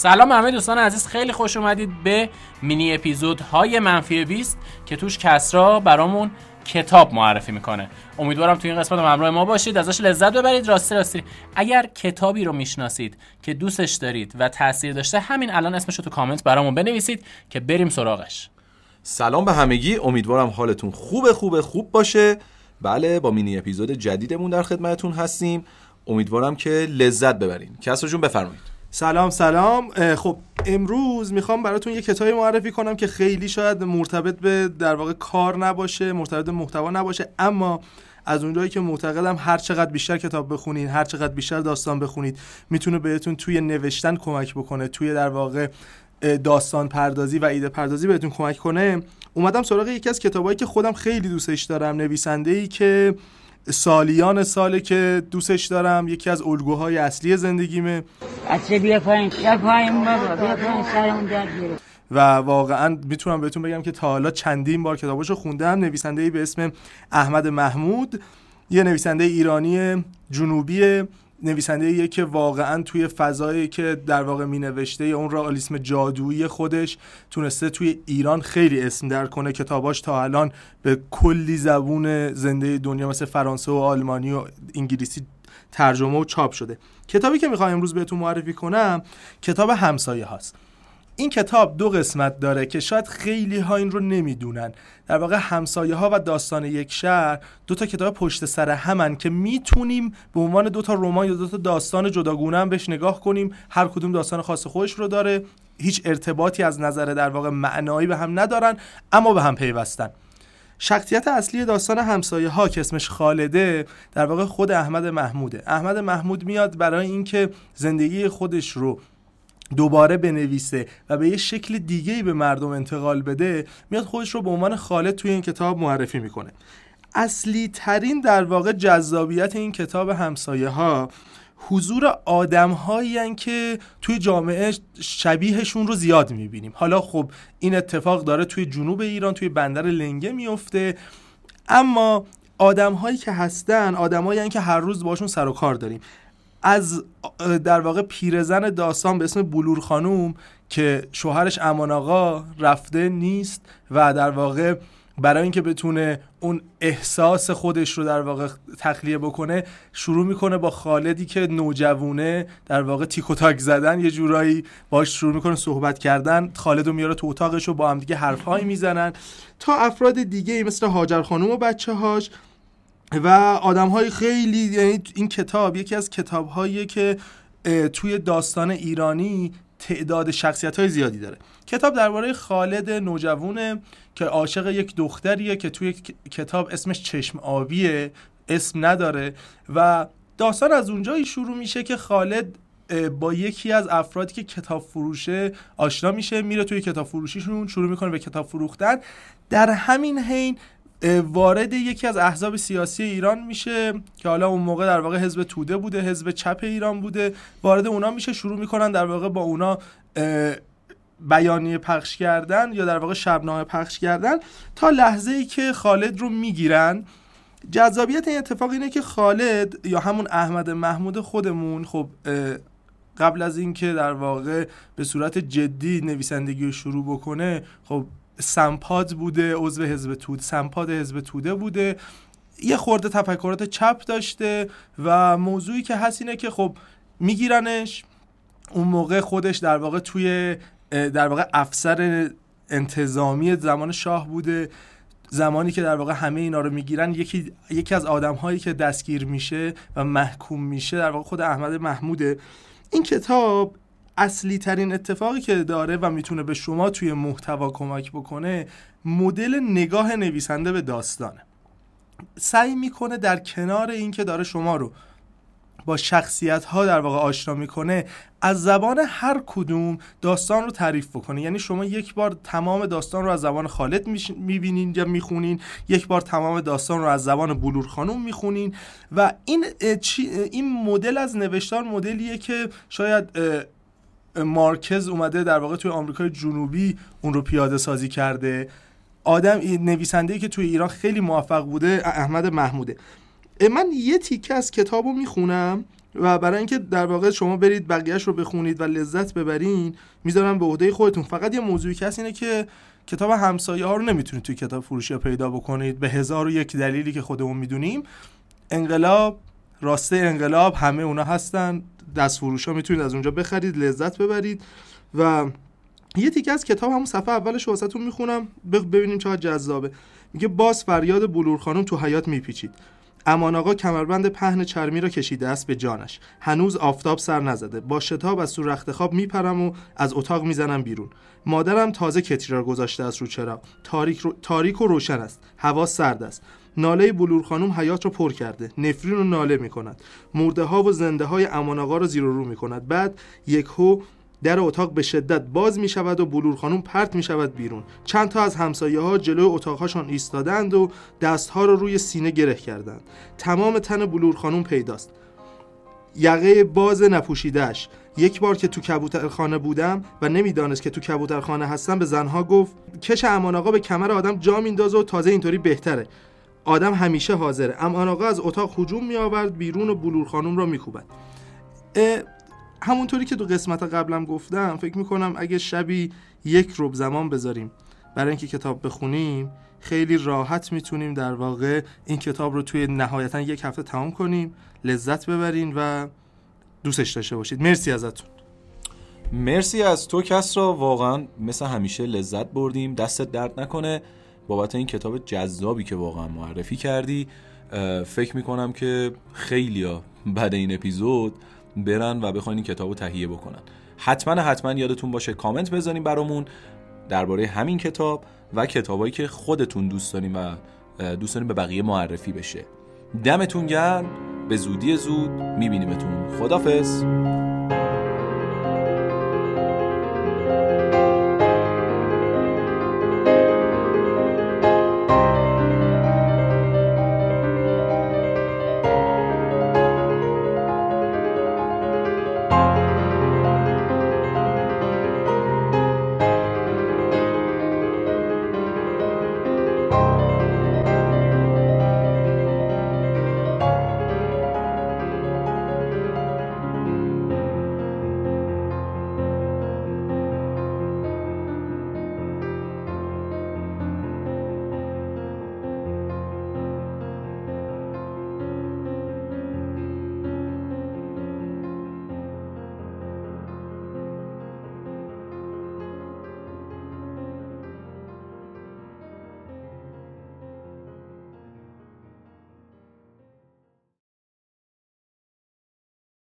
سلام همه دوستان عزیز خیلی خوش اومدید به مینی اپیزودهای منفی 20 که توش کسرا برامون کتاب معرفی می‌کنه. امیدوارم تو این قسمت همراه ما باشید ازش لذت ببرید. راستی راستی. اگر کتابی رو می‌شناسید که دوستش دارید و تاثیر داشته همین الان اسمش رو تو کامنت برامون بنویسید که بریم سراغش. سلام به همگی. امیدوارم حالتون خوب خوب خوب باشه. بله با مینی اپیزود جدیدمون در خدمتتون هستیم. امیدوارم که لذت ببرین. کسرا جون بفرمایید. سلام سلام. خب امروز می‌خوام براتون یه کتابی معرفی کنم که خیلی شاید مرتبط به در واقع کار نباشه مرتبط به محتوا نباشه اما از اونجایی که معتقدم هر چقدر بیشتر کتاب بخونید هر چقدر بیشتر داستان بخونید می‌تونه بهتون توی نوشتن کمک بکنه توی در واقع داستان پردازی و ایده پردازی بهتون کمک کنه. اومدم سراغ یکی از کتابایی که خودم خیلی دوستش دارم نویسنده ای که سالیان ساله که دوستش دارم یکی از الگوهای اصلی زندگیمه. بیا پایین پایین بابا بیا پایین سرمون و واقعا می‌تونم بهتون بگم که تا حالا چندین بار کتاباشو خوندم. نویسنده ای به اسم احمد محمود یه نویسنده ایرانی جنوبی نویسنده که واقعا توی فضایی که در واقع می نوشته اون رئالیسم جادویی خودش تونسته توی ایران خیلی اسم در کنه کتاباش تا الان به کلی زبون زنده دنیا مثل فرانسه و آلمانی و انگلیسی ترجمه و چاپ شده. کتابی که می‌خوام امروز بهتون معرفی کنم کتاب همسایه هاست. این کتاب دو قسمت داره که شاید خیلی ها این رو نمی‌دونن. در واقع همسایه ها و داستان یک شهر دو تا کتاب پشت سر همن که می‌تونیم به عنوان دو تا رمان یا دو تا داستان جداگونه هم بهش نگاه کنیم. هر کدوم داستان خاص خودش رو داره. هیچ ارتباطی از نظر در واقع معنایی به هم ندارن اما به هم پیوستن. شخصیت اصلی داستان همسایه ها که اسمش خالده در واقع خود احمد محموده. احمد محمود میاد برای اینکه زندگی خودش رو دوباره بنویسه و به یه شکل دیگه به مردم انتقال بده میاد خودش رو به عنوان خالد توی این کتاب معرفی می‌کنه. اصلی ترین در واقع جذابیت این کتاب همسایه ها حضور آدم هایی که توی جامعه شبیهشون رو زیاد می‌بینیم. حالا خب این اتفاق داره توی جنوب ایران توی بندر لنگه میفته اما آدم هایی که هستن آدمایی که هر روز باشون سر و کار داریم. از در واقع پیرزن داستان به اسم بلور خانوم که شوهرش امان آقا رفته نیست و در واقع برای اینکه بتونه اون احساس خودش رو در واقع تخلیه بکنه شروع می‌کنه با خالدی که نوجوونه در واقع تیک و تاک زدن یه جورایی باش شروع می‌کنه صحبت کردن خالد رو میاره تو اتاقش و با هم دیگه حرفهایی می‌زنن. تا افراد دیگه مثل هاجر خانوم و بچه هاش و آدم های خیلی یعنی این کتاب یکی از کتاب که توی داستان ایرانی تعداد شخصیت های زیادی داره. کتاب درباره خالد نوجوونه که عاشق یک دختریه که توی کتاب اسمش چشم آبیه اسم نداره و داستان از اونجایی شروع میشه که خالد با یکی از افرادی که کتاب فروشه آشنا میشه میره توی کتاب فروشیشون شروع می‌کنه به کتاب فروختن. در همین حین وارد یکی از احزاب سیاسی ایران میشه که حالا اون موقع در واقع حزب توده بوده حزب چپ ایران بوده. وارد اونا میشه شروع می‌کنن در واقع با اونا بیانیه پخش کردن یا در واقع شبنامه پخش کردن تا لحظه ای که خالد رو می‌گیرن. جذابیت این اتفاق اینه که خالد یا همون احمد محمود خودمون خب قبل از اینکه در واقع به صورت جدی نویسندگی رو شروع بکنه خب سمپاد بوده عضو حزب توده سمپاد حزب توده بوده. یه خورده تفکرات چپ داشته و موضوعی که هست اینه که خب میگیرنش. اون موقع خودش در واقع توی در واقع افسر انتظامی زمان شاه بوده. زمانی که در واقع همه اینا رو می‌گیرن یکی یکی از آدم هایی که دستگیر میشه و محکوم میشه در واقع خود احمد محموده. این کتاب اصلی ترین اتفاقی که داره و می‌تونه به شما توی محتوا کمک بکنه مدل نگاه نویسنده به داستانه سعی می‌کنه در کنار اینکه داره شما رو با شخصیت ها در واقع آشنا می‌کنه از زبان هر کدوم داستان رو تعریف بکنه. یعنی شما یک بار تمام داستان رو از زبان خالد می‌بینین یا می‌خونین یک بار تمام داستان رو از زبان بلور خانوم می‌خونین و این این مدل از نوشتار مدلیه که شاید مارکز اومده در واقع توی آمریکای جنوبی اون رو پیاده سازی کرده. آدم نویسنده که توی ایران خیلی موفق بوده احمد محموده. من یه تیکه از کتاب رو می‌خونم و برای اینکه در واقع شما برید بقیهش رو بخونید و لذت ببرین می‌ذارم به عهده خودتون. فقط یه موضوعی که هست اینه که کتاب همسایه ها رو نمی‌تونید توی کتاب فروشی پیدا بکنید. به هزار و یک دلیلی که خودمون می‌دونیم. انقلاب راسته انقلاب همه اونا هستن دست فروش ها می‌تونید از اونجا بخرید لذت ببرید. و یه تیکه از کتاب همون صفحه اولش واسهتون می‌خونم ببینیم چقدر جذابه. میگه باز فریاد بلور خانم تو حیات میپیچید. امان آقا کمربند پهن چرمی را کشیده است به جانش. هنوز آفتاب سر نزده. با شتاب از تو رخت خواب میپرم و از اتاق می‌زنم بیرون. مادرم تازه کتری را گذاشته است رو چراغ. تاریک, رو... تاریک و روشن است. هوا سرد است. ناله بلور خانم حیات را پر کرده. نفرین و ناله می کند مرده ها و زنده های امان آقا را زیر و رو می کند بعد یک هو در اتاق به شدت باز می شود و بلور خانم پرت می شود بیرون. چند تا از همسایه ها جلوی اتاقهاشان ایستادند و دستها را روی سینه گره کردند. تمام تن بلور خانم پیداست. یقه باز نپوشیدهش یک بار که تو کبوترخانه بودم و نمی‌دانست که تو کبوترخانه هستم به زنها گفت کش امان آقا به کمر آدم جا میندازه و تازه اینطوری بهتره. آدم همیشه حاضره. امان آقا از اتاق هجوم می آورد بیرون و بلور خانم را میکوبد. همونطوری که تو قسمت قبلم گفتم فکر می‌کنم اگه شبی یک رب زمان بذاریم برای اینکه کتاب بخونیم خیلی راحت می‌تونیم در واقع این کتاب رو توی نهایتا یک هفته تمام کنیم لذت ببرین و دوستش داشته باشید. مرسی ازتون. مرسی از تو کس را. واقعا مثل همیشه لذت بردیم. دستت درد نکنه. بابت این کتاب جذابی که واقعا معرفی کردی فکر می‌کنم که خیلیا بعد این اپیزود برن و بخواین این کتاب رو تهیه بکنن. حتما حتما یادتون باشه کامنت بزنین برامون درباره همین کتاب و کتابایی که خودتون دوست دارین و دوست دارین به بقیه معرفی بشه. دمتون گرم. به زودی زود میبینیمتون. خدافز